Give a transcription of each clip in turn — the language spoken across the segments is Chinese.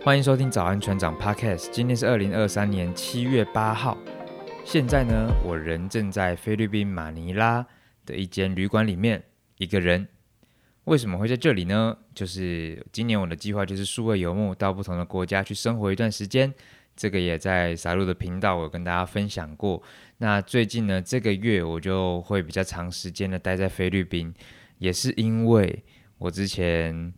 欢迎收听早安船长 Podcast。今天是二零二三年七月八号。现在呢，我人正在菲律宾马尼拉的一间旅馆里面，一个人。为什么会在这里呢？就是今年我的计划就是数位游牧，到不同的国家去生活一段时间。这个也在撒路的频道，我有跟大家分享过。那最近呢，这个月我就会比较长时间的待在菲律宾，也是因为我之前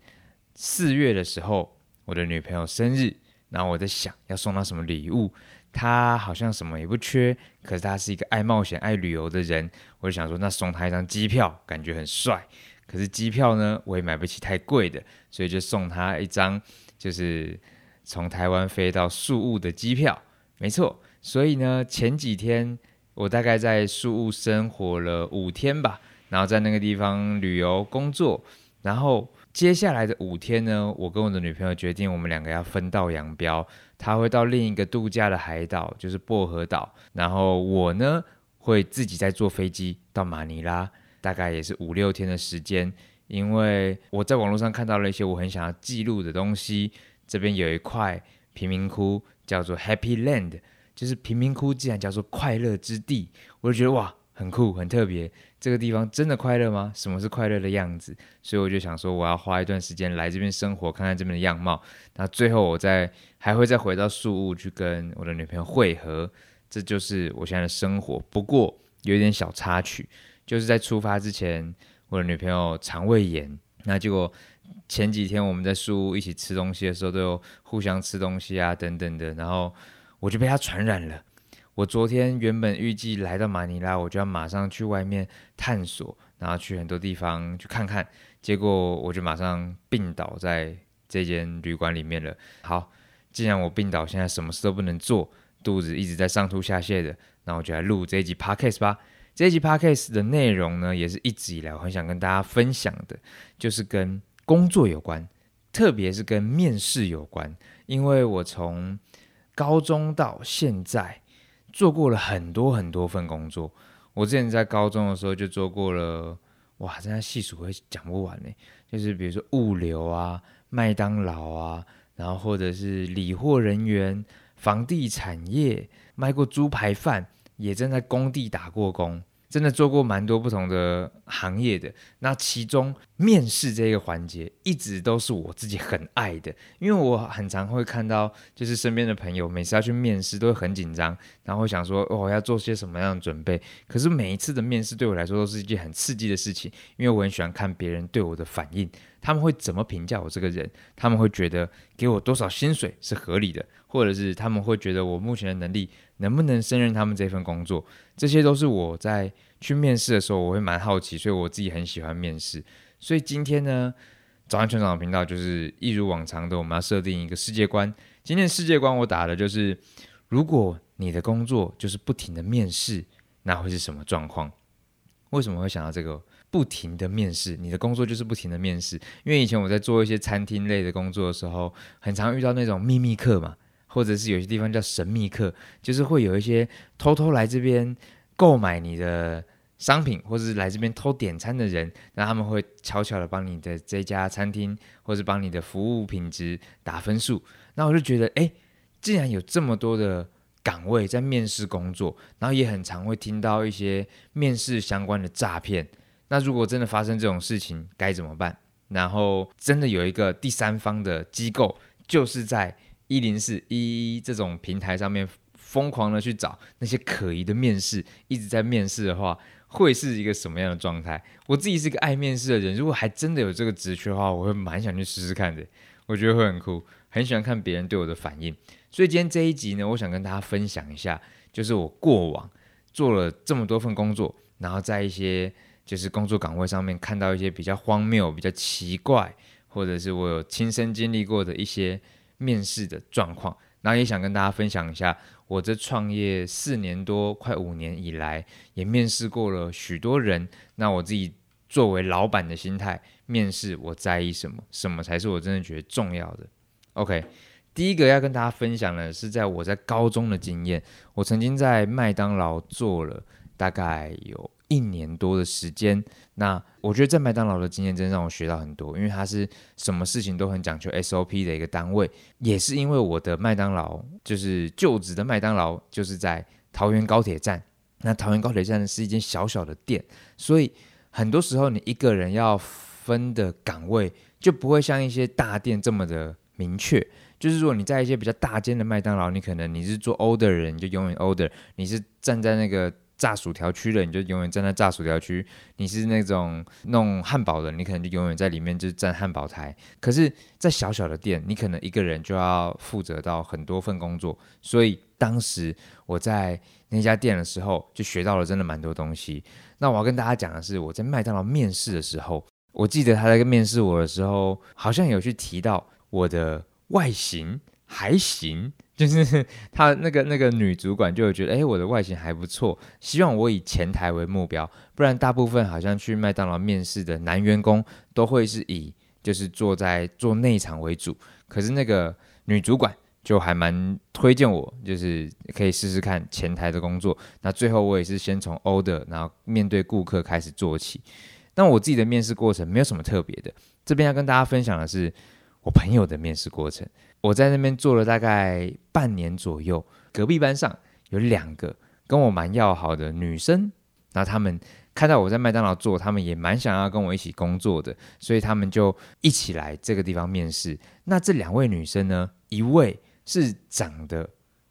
四月的时候，我的女朋友生日，然后我在想要送她什么礼物。她好像什么也不缺，可是她是一个爱冒险、爱旅游的人，我就想说，那送她一张机票，感觉很帅。可是机票呢，我也买不起太贵的，所以就送她一张，就是从台湾飞到宿雾的机票。没错，所以呢，前几天我大概在宿雾生活了五天吧，然后在那个地方旅游工作，然后。接下来的五天呢，我跟我的女朋友决定，我们两个要分道扬镳。她会到另一个度假的海岛，就是薄荷岛，然后我呢会自己再坐飞机到马尼拉，大概也是五六天的时间。因为我在网络上看到了一些我很想要记录的东西，这边有一块贫民窟叫做 Happy Land，就是贫民窟竟然叫做快乐之地，我就觉得哇。很酷，很特别。这个地方真的快乐吗？什么是快乐的样子？所以我就想说，我要花一段时间来这边生活，看看这边的样貌。那最后我再还会再回到宿雾去跟我的女朋友会合。这就是我现在的生活。不过有一点小插曲，就是在出发之前，我的女朋友肠胃炎。那结果前几天我们在宿屋一起吃东西的时候，都有互相吃东西啊等等的，然后我就被她传染了。我昨天原本预计来到马尼拉，我就要马上去外面探索，然后去很多地方去看看。结果我就马上病倒在这间旅馆里面了。好，既然我病倒，现在什么事都不能做，肚子一直在上吐下泻的，那我就来录这一集 podcast 吧。这一集 podcast 的内容呢，也是一直以来我很想跟大家分享的，就是跟工作有关，特别是跟面试有关，因为我从高中到现在。做过了很多很多份工作，我之前在高中的时候就做过了，哇，真的细数会讲不完呢。就是比如说物流啊、麦当劳啊，然后或者是理货人员、房地产业，卖过猪排饭，也正在工地打过工。真的做过蛮多不同的行业的，那其中面试这个环节一直都是我自己很爱的，因为我很常会看到，就是身边的朋友每次要去面试都会很紧张，然后想说哦，要做些什么样的准备。可是每一次的面试对我来说都是一件很刺激的事情，因为我很喜欢看别人对我的反应，他们会怎么评价我这个人，他们会觉得给我多少薪水是合理的，或者是他们会觉得我目前的能力能不能胜任他们这份工作，这些都是我在。去面试的时候，我会蛮好奇，所以我自己很喜欢面试。所以今天呢，早安全长的频道就是一如往常的，我们要设定一个世界观。今天世界观我打的就是，如果你的工作就是不停的面试，那会是什么状况？为什么会想到这个不停的面试？你的工作就是不停的面试，因为以前我在做一些餐厅类的工作的时候，很常遇到那种秘密客嘛，或者是有些地方叫神秘客，就是会有一些偷偷来这边。购买你的商品，或者是来这边偷点餐的人，那他们会悄悄的帮你的这家餐厅，或是帮你的服务品质打分数。那我就觉得，哎，既然有这么多的岗位在面试工作，然后也很常会听到一些面试相关的诈骗。那如果真的发生这种事情，该怎么办？然后真的有一个第三方的机构，就是在一零四一一这种平台上面。疯狂的去找那些可疑的面试，一直在面试的话，会是一个什么样的状态？我自己是个爱面试的人，如果还真的有这个职缺的话，我会蛮想去试试看的。我觉得会很酷，很喜欢看别人对我的反应。所以今天这一集呢，我想跟大家分享一下，就是我过往做了这么多份工作，然后在一些就是工作岗位上面看到一些比较荒谬、比较奇怪，或者是我有亲身经历过的一些面试的状况。然后也想跟大家分享一下，我这创业四年多，快五年以来，也面试过了许多人。那我自己作为老板的心态，面试我在意什么？什么才是我真的觉得重要的？OK，第一个要跟大家分享的是，在我在高中的经验，我曾经在麦当劳做了大概有一年多的时间。那我觉得在麦当劳的经验真的让我学到很多，因为它是什么事情都很讲究 SOP 的一个单位。也是因为我的麦当劳就是就职的麦当劳就是在桃园高铁站。那桃园高铁站是一间小小的店，所以很多时候你一个人要分的岗位就不会像一些大店这么的明确。就是说你在一些比较大间的麦当劳，你可能你是做 order 的人，你就永远 order；你是站在那个炸薯条区的，你就永远站在炸薯条区；你是那种弄汉堡的，你可能就永远在里面就是站汉堡台。可是，在小小的店，你可能一个人就要负责到很多份工作，所以当时我在那家店的时候，就学到了真的蛮多东西。那我要跟大家讲的是，我在麦当劳面试的时候，我记得他在面试我的时候，好像有去提到我的。外形还行，就是他那个那个女主管就会觉得，哎，我的外形还不错，希望我以前台为目标，不然大部分好像去麦当劳面试的男员工都会是以就是坐在做内场为主，可是那个女主管就还蛮推荐我，就是可以试试看前台的工作。那最后我也是先从 order，然后面对顾客开始做起。但我自己的面试过程没有什么特别的，这边要跟大家分享的是。我朋友的面试过程，我在那边做了大概半年左右。隔壁班上有两个跟我蛮要好的女生，然后他们看到我在麦当劳做，他们也蛮想要跟我一起工作的，所以他们就一起来这个地方面试。那这两位女生呢，一位是长得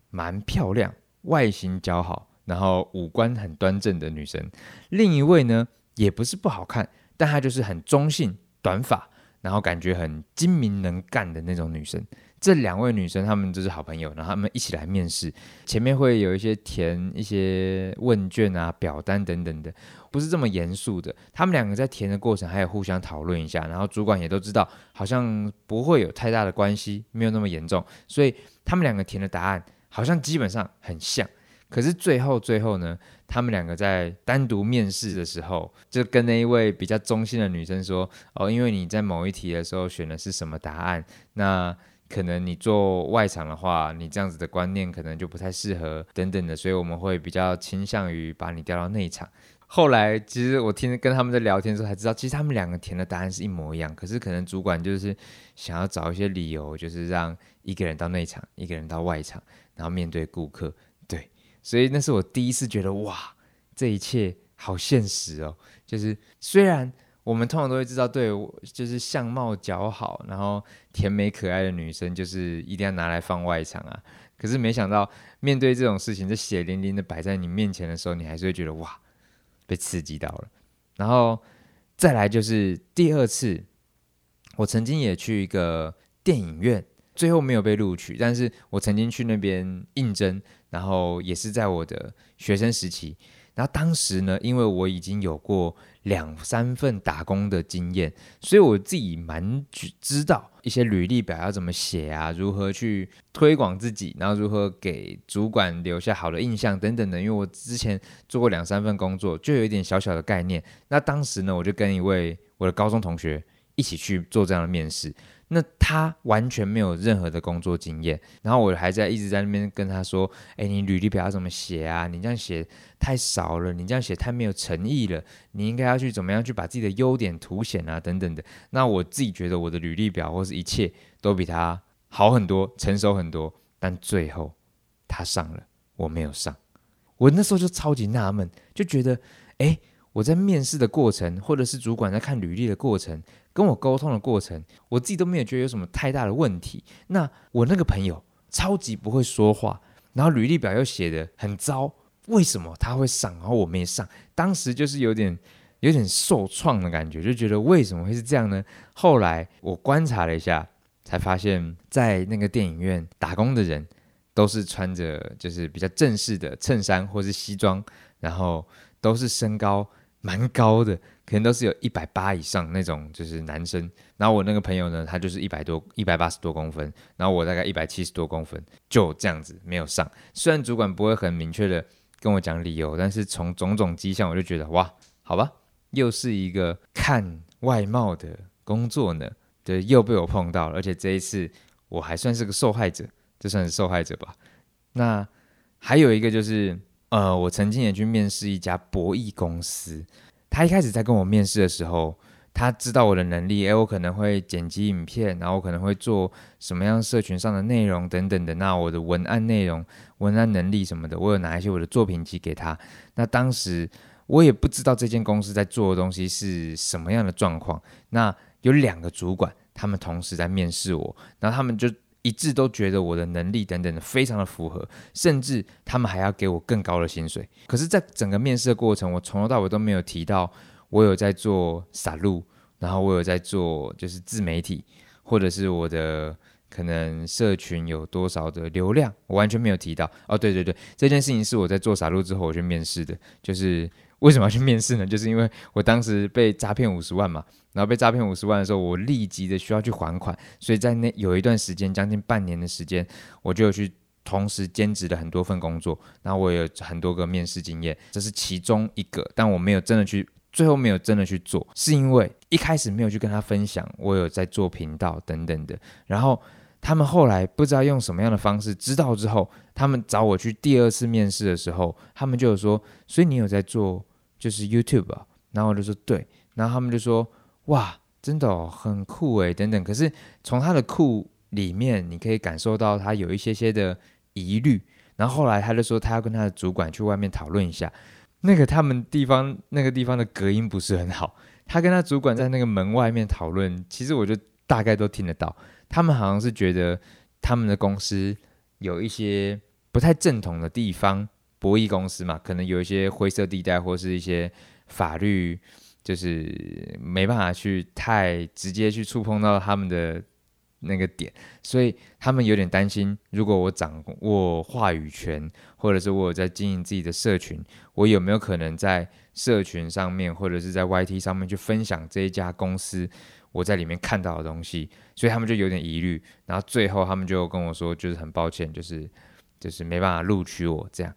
蛮漂亮、外形姣好，然后五官很端正的女生；另一位呢，也不是不好看，但她就是很中性，短发。然后感觉很精明能干的那种女生，这两位女生她们就是好朋友，然后她们一起来面试，前面会有一些填一些问卷啊、表单等等的，不是这么严肃的。她们两个在填的过程还有互相讨论一下，然后主管也都知道，好像不会有太大的关系，没有那么严重，所以她们两个填的答案好像基本上很像。可是最后最后呢，他们两个在单独面试的时候，就跟那一位比较中性的女生说：“哦，因为你在某一题的时候选的是什么答案，那可能你做外场的话，你这样子的观念可能就不太适合等等的，所以我们会比较倾向于把你调到内场。”后来其实我听跟他们在聊天的时候才知道，其实他们两个填的答案是一模一样，可是可能主管就是想要找一些理由，就是让一个人到内场，一个人到外场，然后面对顾客。对所以那是我第一次觉得哇，这一切好现实哦。就是虽然我们通常都会知道，对，就是相貌姣好，然后甜美可爱的女生，就是一定要拿来放外场啊。可是没想到面对这种事情，这血淋淋的摆在你面前的时候，你还是会觉得哇，被刺激到了。然后再来就是第二次，我曾经也去一个电影院，最后没有被录取，但是我曾经去那边应征。然后也是在我的学生时期，然后当时呢，因为我已经有过两三份打工的经验，所以我自己蛮知道一些履历表要怎么写啊，如何去推广自己，然后如何给主管留下好的印象等等的。因为我之前做过两三份工作，就有一点小小的概念。那当时呢，我就跟一位我的高中同学一起去做这样的面试。那他完全没有任何的工作经验，然后我还在一直在那边跟他说：“哎，你履历表要怎么写啊？你这样写太少了，你这样写太没有诚意了。你应该要去怎么样去把自己的优点凸显啊，等等的。”那我自己觉得我的履历表或是一切都比他好很多，成熟很多，但最后他上了，我没有上。我那时候就超级纳闷，就觉得，哎，我在面试的过程，或者是主管在看履历的过程。跟我沟通的过程，我自己都没有觉得有什么太大的问题。那我那个朋友超级不会说话，然后履历表又写得很糟，为什么他会上，然后我没上？当时就是有点有点受创的感觉，就觉得为什么会是这样呢？后来我观察了一下，才发现，在那个电影院打工的人都是穿着就是比较正式的衬衫或是西装，然后都是身高蛮高的。可能都是有一百八以上那种，就是男生。然后我那个朋友呢，他就是一百多，一百八十多公分。然后我大概一百七十多公分，就这样子没有上。虽然主管不会很明确的跟我讲理由，但是从种种迹象，我就觉得哇，好吧，又是一个看外貌的工作呢。对，又被我碰到了，而且这一次我还算是个受害者，这算是受害者吧。那还有一个就是呃，我曾经也去面试一家博弈公司。他一开始在跟我面试的时候，他知道我的能力，诶，我可能会剪辑影片，然后可能会做什么样社群上的内容等等的。那我的文案内容、文案能力什么的，我有拿一些我的作品集给他。那当时我也不知道这间公司在做的东西是什么样的状况。那有两个主管，他们同时在面试我，然后他们就。一致都觉得我的能力等等的非常的符合，甚至他们还要给我更高的薪水。可是，在整个面试的过程，我从头到尾都没有提到我有在做撒录，然后我有在做就是自媒体，或者是我的可能社群有多少的流量，我完全没有提到。哦，对对对，这件事情是我在做撒录之后我去面试的，就是。为什么要去面试呢？就是因为我当时被诈骗五十万嘛，然后被诈骗五十万的时候，我立即的需要去还款，所以在那有一段时间，将近半年的时间，我就去同时兼职了很多份工作，然后我有很多个面试经验，这是其中一个，但我没有真的去，最后没有真的去做，是因为一开始没有去跟他分享我有在做频道等等的，然后他们后来不知道用什么样的方式知道之后，他们找我去第二次面试的时候，他们就有说，所以你有在做。就是 YouTube 啊，然后我就说对，然后他们就说哇，真的哦，很酷诶，等等。可是从他的酷里面，你可以感受到他有一些些的疑虑。然后后来他就说他要跟他的主管去外面讨论一下，那个他们地方那个地方的隔音不是很好，他跟他主管在那个门外面讨论，其实我就大概都听得到。他们好像是觉得他们的公司有一些不太正统的地方。博弈公司嘛，可能有一些灰色地带，或是一些法律，就是没办法去太直接去触碰到他们的那个点，所以他们有点担心，如果我掌握话语权，或者是我有在经营自己的社群，我有没有可能在社群上面，或者是在 YT 上面去分享这一家公司我在里面看到的东西，所以他们就有点疑虑，然后最后他们就跟我说，就是很抱歉，就是就是没办法录取我这样。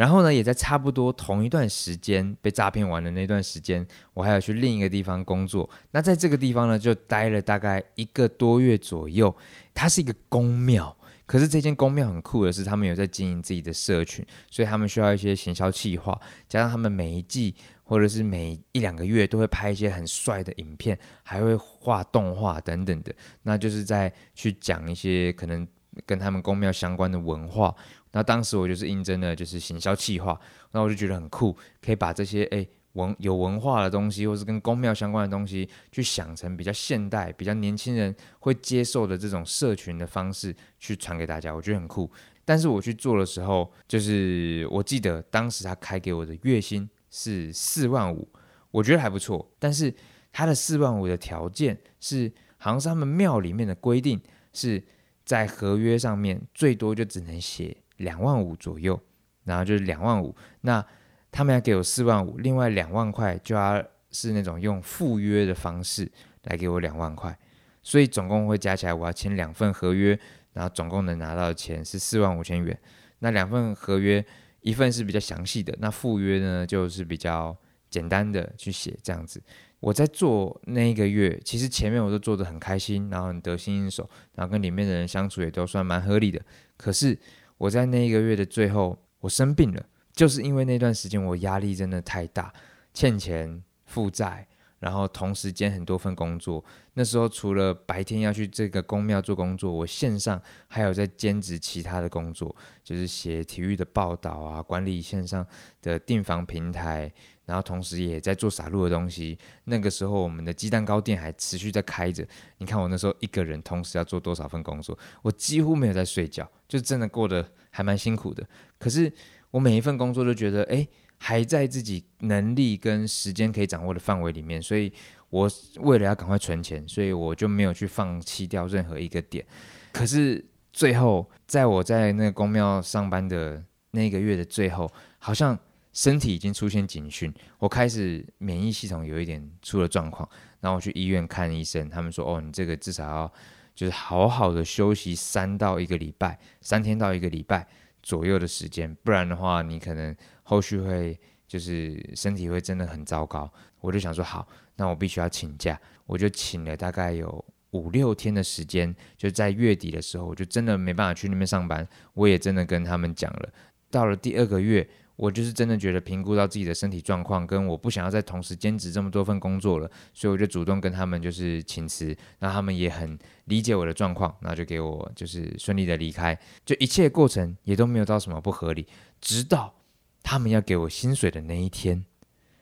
然后呢，也在差不多同一段时间被诈骗完的那段时间，我还要去另一个地方工作。那在这个地方呢，就待了大概一个多月左右。它是一个宫庙，可是这间宫庙很酷的是，他们有在经营自己的社群，所以他们需要一些行销企划，加上他们每一季或者是每一两个月都会拍一些很帅的影片，还会画动画等等的。那就是在去讲一些可能跟他们宫庙相关的文化。那当时我就是应征的，就是行销企划，那我就觉得很酷，可以把这些诶文有文化的东西，或是跟宫庙相关的东西，去想成比较现代、比较年轻人会接受的这种社群的方式去传给大家，我觉得很酷。但是我去做的时候，就是我记得当时他开给我的月薪是四万五，我觉得还不错。但是他的四万五的条件是，好像是他们庙里面的规定，是在合约上面最多就只能写。两万五左右，然后就是两万五，那他们要给我四万五，另外两万块就要是那种用附约的方式来给我两万块，所以总共会加起来我要签两份合约，然后总共能拿到的钱是四万五千元。那两份合约，一份是比较详细的，那附约呢就是比较简单的去写这样子。我在做那一个月，其实前面我都做得很开心，然后很得心应手，然后跟里面的人相处也都算蛮合理的，可是。我在那一个月的最后，我生病了，就是因为那段时间我压力真的太大，欠钱负债，然后同时兼很多份工作。那时候除了白天要去这个公庙做工作，我线上还有在兼职其他的工作，就是写体育的报道啊，管理线上的订房平台。然后同时也在做撒录的东西。那个时候我们的鸡蛋糕店还持续在开着。你看我那时候一个人同时要做多少份工作，我几乎没有在睡觉，就真的过得还蛮辛苦的。可是我每一份工作都觉得，哎，还在自己能力跟时间可以掌握的范围里面。所以我为了要赶快存钱，所以我就没有去放弃掉任何一个点。可是最后，在我在那个公庙上班的那个月的最后，好像。身体已经出现警讯，我开始免疫系统有一点出了状况，然后我去医院看医生，他们说：“哦，你这个至少要就是好好的休息三到一个礼拜，三天到一个礼拜左右的时间，不然的话，你可能后续会就是身体会真的很糟糕。”我就想说：“好，那我必须要请假。”我就请了大概有五六天的时间，就在月底的时候，我就真的没办法去那边上班。我也真的跟他们讲了，到了第二个月。我就是真的觉得评估到自己的身体状况，跟我不想要再同时兼职这么多份工作了，所以我就主动跟他们就是请辞，那他们也很理解我的状况，那就给我就是顺利的离开，就一切过程也都没有到什么不合理，直到他们要给我薪水的那一天，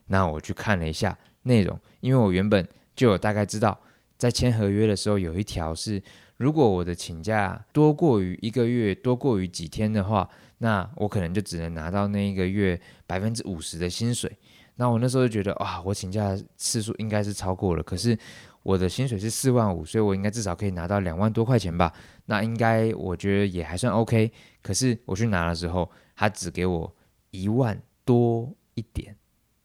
那我去看了一下内容，因为我原本就有大概知道，在签合约的时候有一条是。如果我的请假多过于一个月，多过于几天的话，那我可能就只能拿到那一个月百分之五十的薪水。那我那时候就觉得，哇，我请假次数应该是超过了。可是我的薪水是四万五，所以我应该至少可以拿到两万多块钱吧？那应该我觉得也还算 OK。可是我去拿的时候，他只给我一万多一点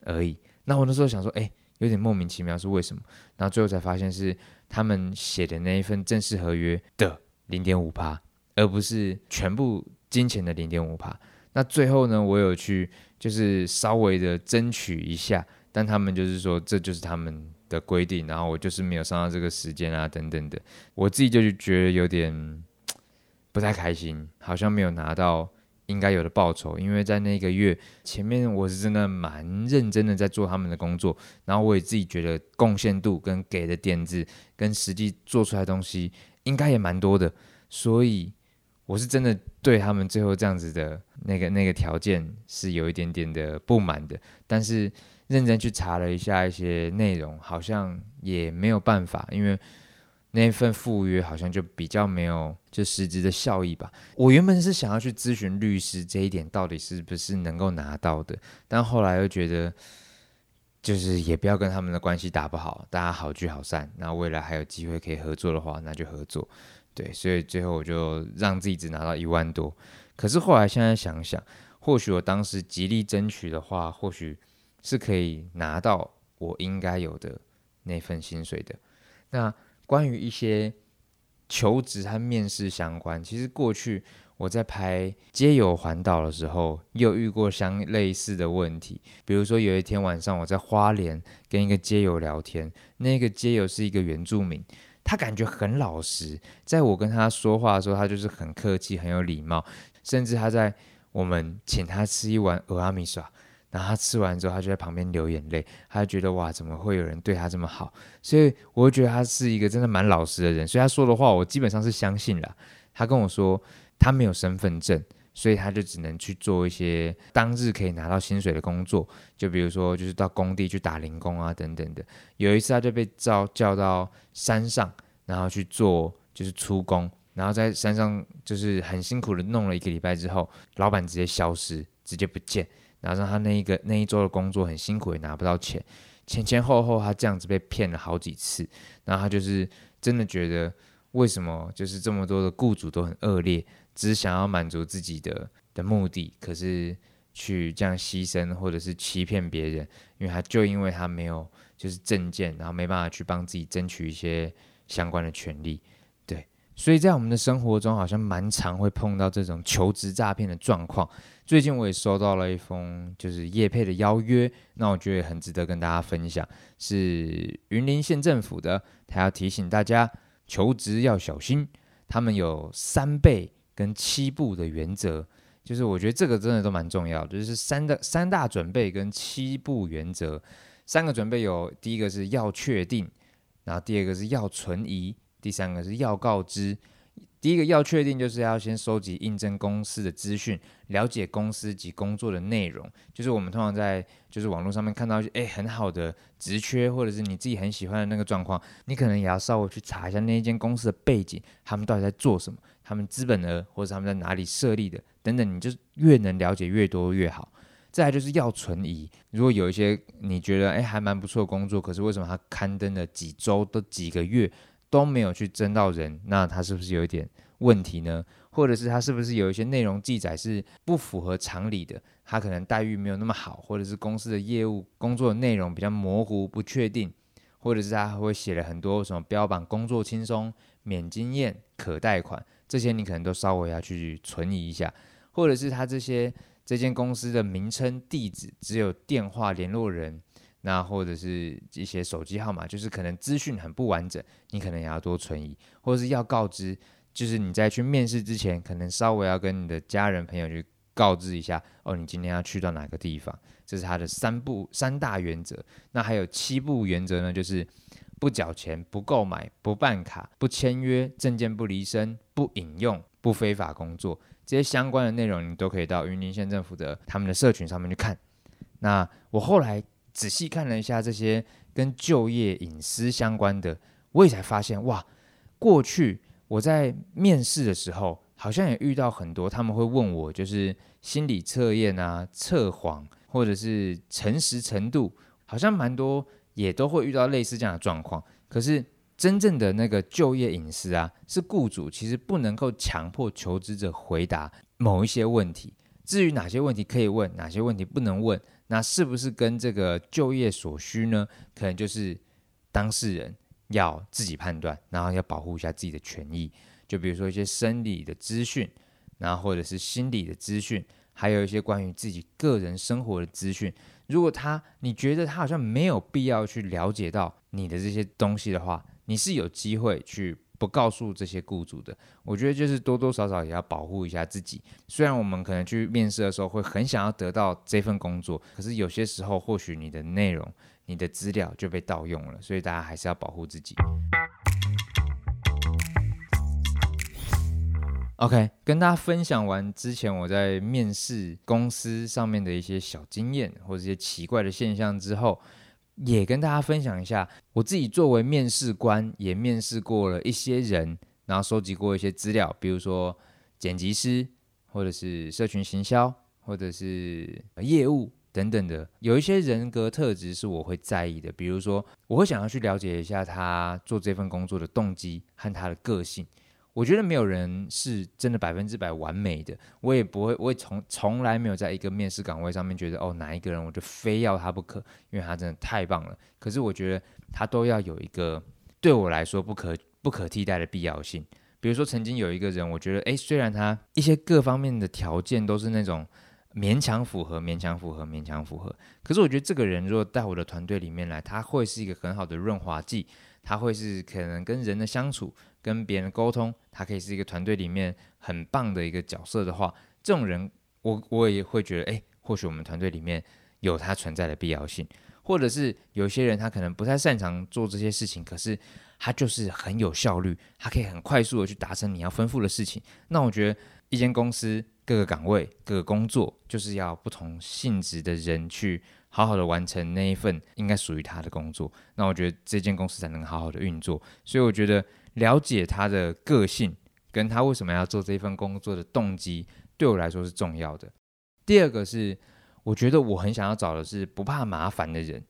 而已。那我那时候想说，哎，有点莫名其妙，是为什么？然后最后才发现是。他们写的那一份正式合约的零点五趴，而不是全部金钱的零点五趴。那最后呢，我有去就是稍微的争取一下，但他们就是说这就是他们的规定，然后我就是没有上到这个时间啊等等的，我自己就觉得有点 不太开心，好像没有拿到。应该有的报酬，因为在那个月前面，我是真的蛮认真的在做他们的工作，然后我也自己觉得贡献度跟给的点子跟实际做出来的东西应该也蛮多的，所以我是真的对他们最后这样子的那个那个条件是有一点点的不满的，但是认真去查了一下一些内容，好像也没有办法，因为。那份赴约好像就比较没有就实质的效益吧。我原本是想要去咨询律师这一点到底是不是能够拿到的，但后来又觉得就是也不要跟他们的关系打不好，大家好聚好散。那未来还有机会可以合作的话，那就合作。对，所以最后我就让自己只拿到一万多。可是后来现在想想，或许我当时极力争取的话，或许是可以拿到我应该有的那份薪水的。那。关于一些求职和面试相关，其实过去我在拍街游环岛的时候，也有遇过相类似的问题。比如说有一天晚上，我在花莲跟一个街友聊天，那个街友是一个原住民，他感觉很老实，在我跟他说话的时候，他就是很客气、很有礼貌，甚至他在我们请他吃一碗蚵仔面线。然后他吃完之后，他就在旁边流眼泪，他就觉得哇，怎么会有人对他这么好？所以我觉得他是一个真的蛮老实的人，所以他说的话我基本上是相信了。他跟我说他没有身份证，所以他就只能去做一些当日可以拿到薪水的工作，就比如说就是到工地去打零工啊等等的。有一次他就被召叫到山上，然后去做就是出工，然后在山上就是很辛苦的弄了一个礼拜之后，老板直接消失，直接不见。然后让他那一个那一周的工作很辛苦，也拿不到钱，前前后后他这样子被骗了好几次，然后他就是真的觉得为什么就是这么多的雇主都很恶劣，只想要满足自己的的目的，可是去这样牺牲或者是欺骗别人，因为他就因为他没有就是证件，然后没办法去帮自己争取一些相关的权利。对所以在我们的生活中，好像蛮常会碰到这种求职诈骗的状况。最近我也收到了一封就是业配的邀约，那我觉得很值得跟大家分享，是云林县政府的，他要提醒大家求职要小心，他们有三倍跟七步的原则，就是我觉得这个真的都蛮重要的，就是三的三大准备跟七步原则。三个准备有第一个是要确定，然后第二个是要存疑。第三个是要告知，第一个要确定，就是要先收集应征公司的资讯，了解公司及工作的内容。就是我们通常在就是网络上面看到一些诶很好的职缺，或者是你自己很喜欢的那个状况，你可能也要稍微去查一下那一间公司的背景，他们到底在做什么，他们资本额或者他们在哪里设立的等等，你就越能了解越多越好。再来就是要存疑，如果有一些你觉得诶还蛮不错的工作，可是为什么他刊登了几周都几个月？都没有去征到人，那他是不是有一点问题呢？或者是他是不是有一些内容记载是不符合常理的？他可能待遇没有那么好，或者是公司的业务工作内容比较模糊不确定，或者是他会写了很多什么标榜工作轻松、免经验、可贷款，这些你可能都稍微要去存疑一下，或者是他这些这间公司的名称、地址只有电话联络人。那或者是一些手机号码，就是可能资讯很不完整，你可能也要多存疑，或者是要告知，就是你在去面试之前，可能稍微要跟你的家人朋友去告知一下哦，你今天要去到哪个地方，这是他的三步三大原则。那还有七步原则呢，就是不缴钱、不购买、不办卡、不签约、证件不离身、不饮用、不非法工作，这些相关的内容你都可以到云林县政府的他们的社群上面去看。那我后来仔细看了一下这些跟就业隐私相关的，我也才发现哇，过去我在面试的时候。好像也遇到很多，他们会问我，就是心理测验啊、测谎或者是诚实程度，好像蛮多也都会遇到类似这样的状况。可是真正的那个就业隐私啊，是雇主其实不能够强迫求职者回答某一些问题。至于哪些问题可以问，哪些问题不能问，那是不是跟这个就业所需呢？可能就是当事人要自己判断，然后要保护一下自己的权益。就比如说一些生理的资讯，然后或者是心理的资讯，还有一些关于自己个人生活的资讯。如果他你觉得他好像没有必要去了解到你的这些东西的话，你是有机会去不告诉这些雇主的。我觉得就是多多少少也要保护一下自己。虽然我们可能去面试的时候会很想要得到这份工作，可是有些时候或许你的内容、你的资料就被盗用了，所以大家还是要保护自己。OK，跟大家分享完之前我在面试公司上面的一些小经验或者一些奇怪的现象之后，也跟大家分享一下我自己作为面试官，也面试过了一些人，然后收集过一些资料，比如说剪辑师，或者是社群行销，或者是业务等等的，有一些人格特质是我会在意的，比如说我会想要去了解一下他做这份工作的动机和他的个性。我觉得没有人是真的百分之百完美的，我也不会，我也从从来没有在一个面试岗位上面觉得哦，哪一个人我就非要他不可，因为他真的太棒了。可是我觉得他都要有一个对我来说不可不可替代的必要性。比如说曾经有一个人，我觉得诶，虽然他一些各方面的条件都是那种勉强符合、勉强符合、勉强符合，可是我觉得这个人如果带我的团队里面来，他会是一个很好的润滑剂，他会是可能跟人的相处。跟别人沟通，他可以是一个团队里面很棒的一个角色的话，这种人我我也会觉得，哎，或许我们团队里面有他存在的必要性，或者是有些人他可能不太擅长做这些事情，可是他就是很有效率，他可以很快速的去达成你要吩咐的事情。那我觉得一间公司各个岗位、各个工作，就是要不同性质的人去好好的完成那一份应该属于他的工作。那我觉得这间公司才能好好的运作。所以我觉得。了解他的个性，跟他为什么要做这份工作的动机，对我来说是重要的。第二个是，我觉得我很想要找的是不怕麻烦的人。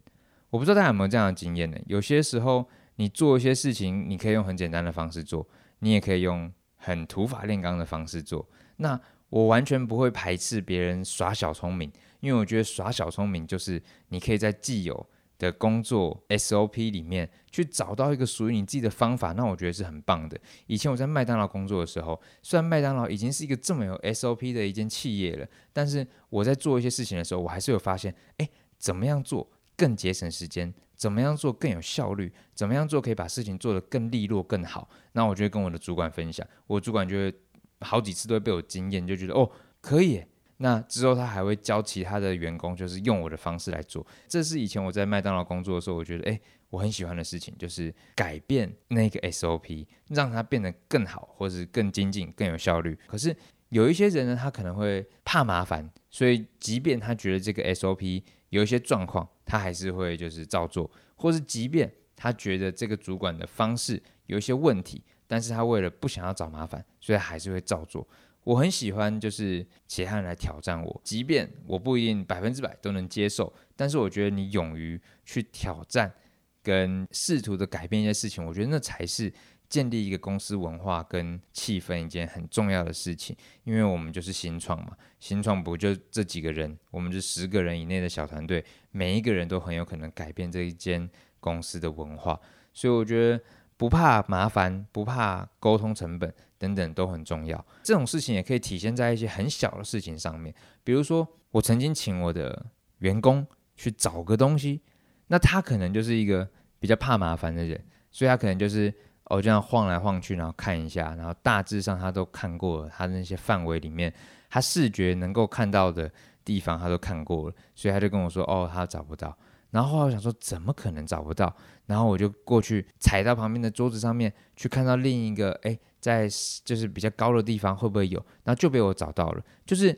我不知道大家有没有这样的经验呢？有些时候，你做一些事情，你可以用很简单的方式做，你也可以用很土法炼钢的方式做。那我完全不会排斥别人耍小聪明，因为我觉得耍小聪明就是你可以在既有的工作 SOP 里面去找到一个属于你自己的方法，那我觉得是很棒的。以前我在麦当劳工作的时候，虽然麦当劳已经是一个这么有 SOP 的一间企业了，但是我在做一些事情的时候，我还是有发现，哎，怎么样做更节省时间？怎么样做更有效率？怎么样做可以把事情做得更利落、更好？那我就会跟我的主管分享，我主管就会好几次都会被我惊艳，就觉得哦，可以。那之后，他还会教其他的员工，就是用我的方式来做。这是以前我在麦当劳工作的时候，我觉得，诶，我很喜欢的事情，就是改变那个 SOP，让它变得更好，或是更精进、更有效率。可是有一些人呢，他可能会怕麻烦，所以即便他觉得这个 SOP 有一些状况，他还是会就是照做，或是即便他觉得这个主管的方式有一些问题，但是他为了不想要找麻烦，所以还是会照做。我很喜欢，就是其他人来挑战我，即便我不一定百分之百都能接受，但是我觉得你勇于去挑战，跟试图的改变一些事情，我觉得那才是建立一个公司文化跟气氛一件很重要的事情。因为我们就是新创嘛，新创不就这几个人，我们是十个人以内的小团队，每一个人都很有可能改变这一间公司的文化，所以我觉得不怕麻烦，不怕沟通成本。等等都很重要，这种事情也可以体现在一些很小的事情上面。比如说，我曾经请我的员工去找个东西，那他可能就是一个比较怕麻烦的人，所以他可能就是哦，这样晃来晃去，然后看一下，然后大致上他都看过了，他那些范围里面，他视觉能够看到的地方他都看过了，所以他就跟我说，哦，他找不到。然后后我想说，怎么可能找不到？然后我就过去踩到旁边的桌子上面，去看到另一个，哎，在就是比较高的地方会不会有？然后就被我找到了。就是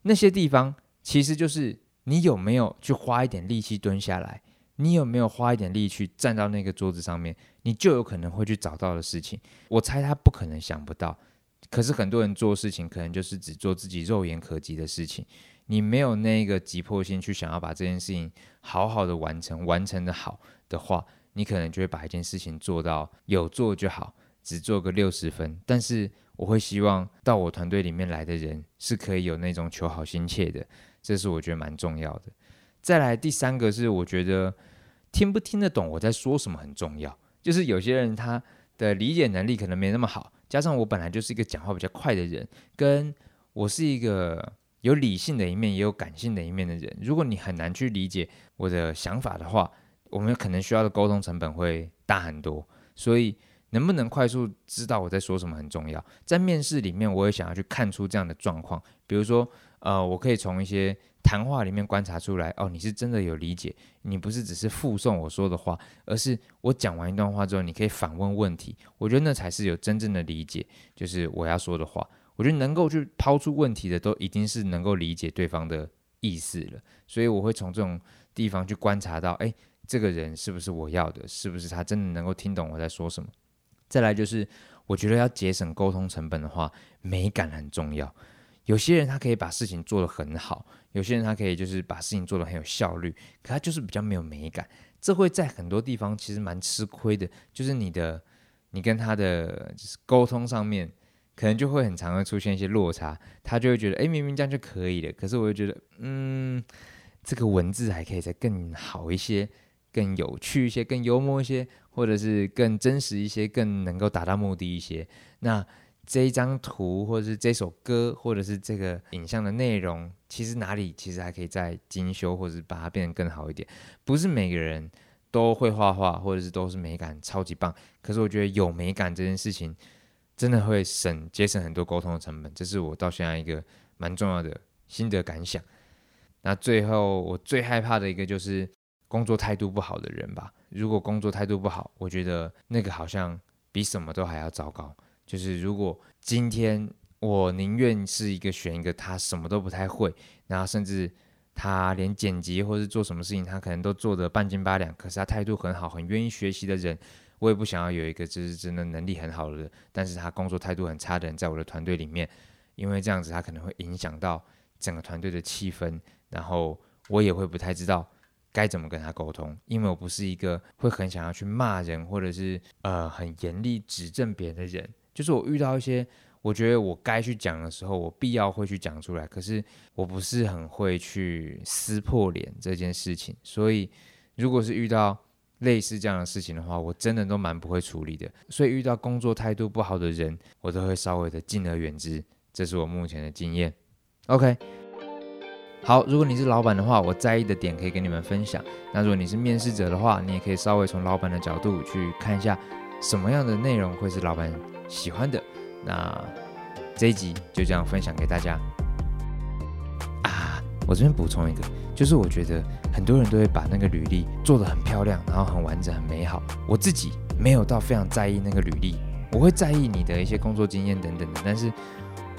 那些地方，其实就是你有没有去花一点力气蹲下来，你有没有花一点力气站到那个桌子上面，你就有可能会去找到的事情。我猜他不可能想不到，可是很多人做事情，可能就是只做自己肉眼可及的事情。你没有那个急迫性去想要把这件事情好好的完成，完成的好的话，你可能就会把一件事情做到有做就好，只做个六十分。但是我会希望到我团队里面来的人是可以有那种求好心切的，这是我觉得蛮重要的。再来第三个是我觉得听不听得懂我在说什么很重要，就是有些人他的理解能力可能没那么好，加上我本来就是一个讲话比较快的人，跟我是一个。有理性的一面，也有感性的一面的人。如果你很难去理解我的想法的话，我们可能需要的沟通成本会大很多。所以，能不能快速知道我在说什么很重要。在面试里面，我也想要去看出这样的状况。比如说，呃，我可以从一些谈话里面观察出来，哦，你是真的有理解，你不是只是复诵我说的话，而是我讲完一段话之后，你可以反问问题。我觉得那才是有真正的理解，就是我要说的话。我觉得能够去抛出问题的，都已经是能够理解对方的意思了。所以我会从这种地方去观察到，哎，这个人是不是我要的？是不是他真的能够听懂我在说什么？再来就是，我觉得要节省沟通成本的话，美感很重要。有些人他可以把事情做得很好，有些人他可以就是把事情做得很有效率，可他就是比较没有美感。这会在很多地方其实蛮吃亏的，就是你的你跟他的就是沟通上面。可能就会很常会出现一些落差，他就会觉得，哎，明明这样就可以了，可是我就觉得，嗯，这个文字还可以再更好一些，更有趣一些，更幽默一些，或者是更真实一些，更能够达到目的一些。那这一张图，或者是这首歌，或者是这个影像的内容，其实哪里其实还可以再精修，或者是把它变得更好一点。不是每个人都会画画，或者是都是美感超级棒，可是我觉得有美感这件事情。真的会省节省很多沟通的成本，这是我到现在一个蛮重要的心得感想。那最后我最害怕的一个就是工作态度不好的人吧。如果工作态度不好，我觉得那个好像比什么都还要糟糕。就是如果今天我宁愿是一个选一个他什么都不太会，然后甚至他连剪辑或是做什么事情他可能都做得半斤八两，可是他态度很好，很愿意学习的人。我也不想要有一个就是真的能力很好的人，但是他工作态度很差的人在我的团队里面，因为这样子他可能会影响到整个团队的气氛，然后我也会不太知道该怎么跟他沟通，因为我不是一个会很想要去骂人或者是呃很严厉指正别人的人，就是我遇到一些我觉得我该去讲的时候，我必要会去讲出来，可是我不是很会去撕破脸这件事情，所以如果是遇到。类似这样的事情的话，我真的都蛮不会处理的。所以遇到工作态度不好的人，我都会稍微的敬而远之。这是我目前的经验。OK，好，如果你是老板的话，我在意的点可以跟你们分享。那如果你是面试者的话，你也可以稍微从老板的角度去看一下，什么样的内容会是老板喜欢的。那这一集就这样分享给大家。啊，我这边补充一个。就是我觉得很多人都会把那个履历做得很漂亮，然后很完整、很美好。我自己没有到非常在意那个履历，我会在意你的一些工作经验等等的，但是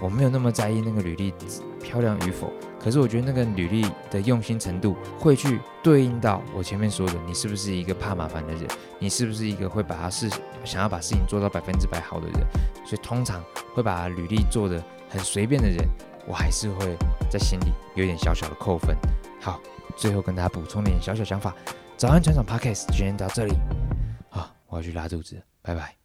我没有那么在意那个履历漂亮与否。可是我觉得那个履历的用心程度会去对应到我前面说的，你是不是一个怕麻烦的人？你是不是一个会把事想要把事情做到百分之百好的人？所以通常会把履历做的很随便的人，我还是会在心里有点小小的扣分。好，最后跟大家补充点小小想法。早安，船长 Podcast 今天到这里。好，我要去拉肚子，拜拜。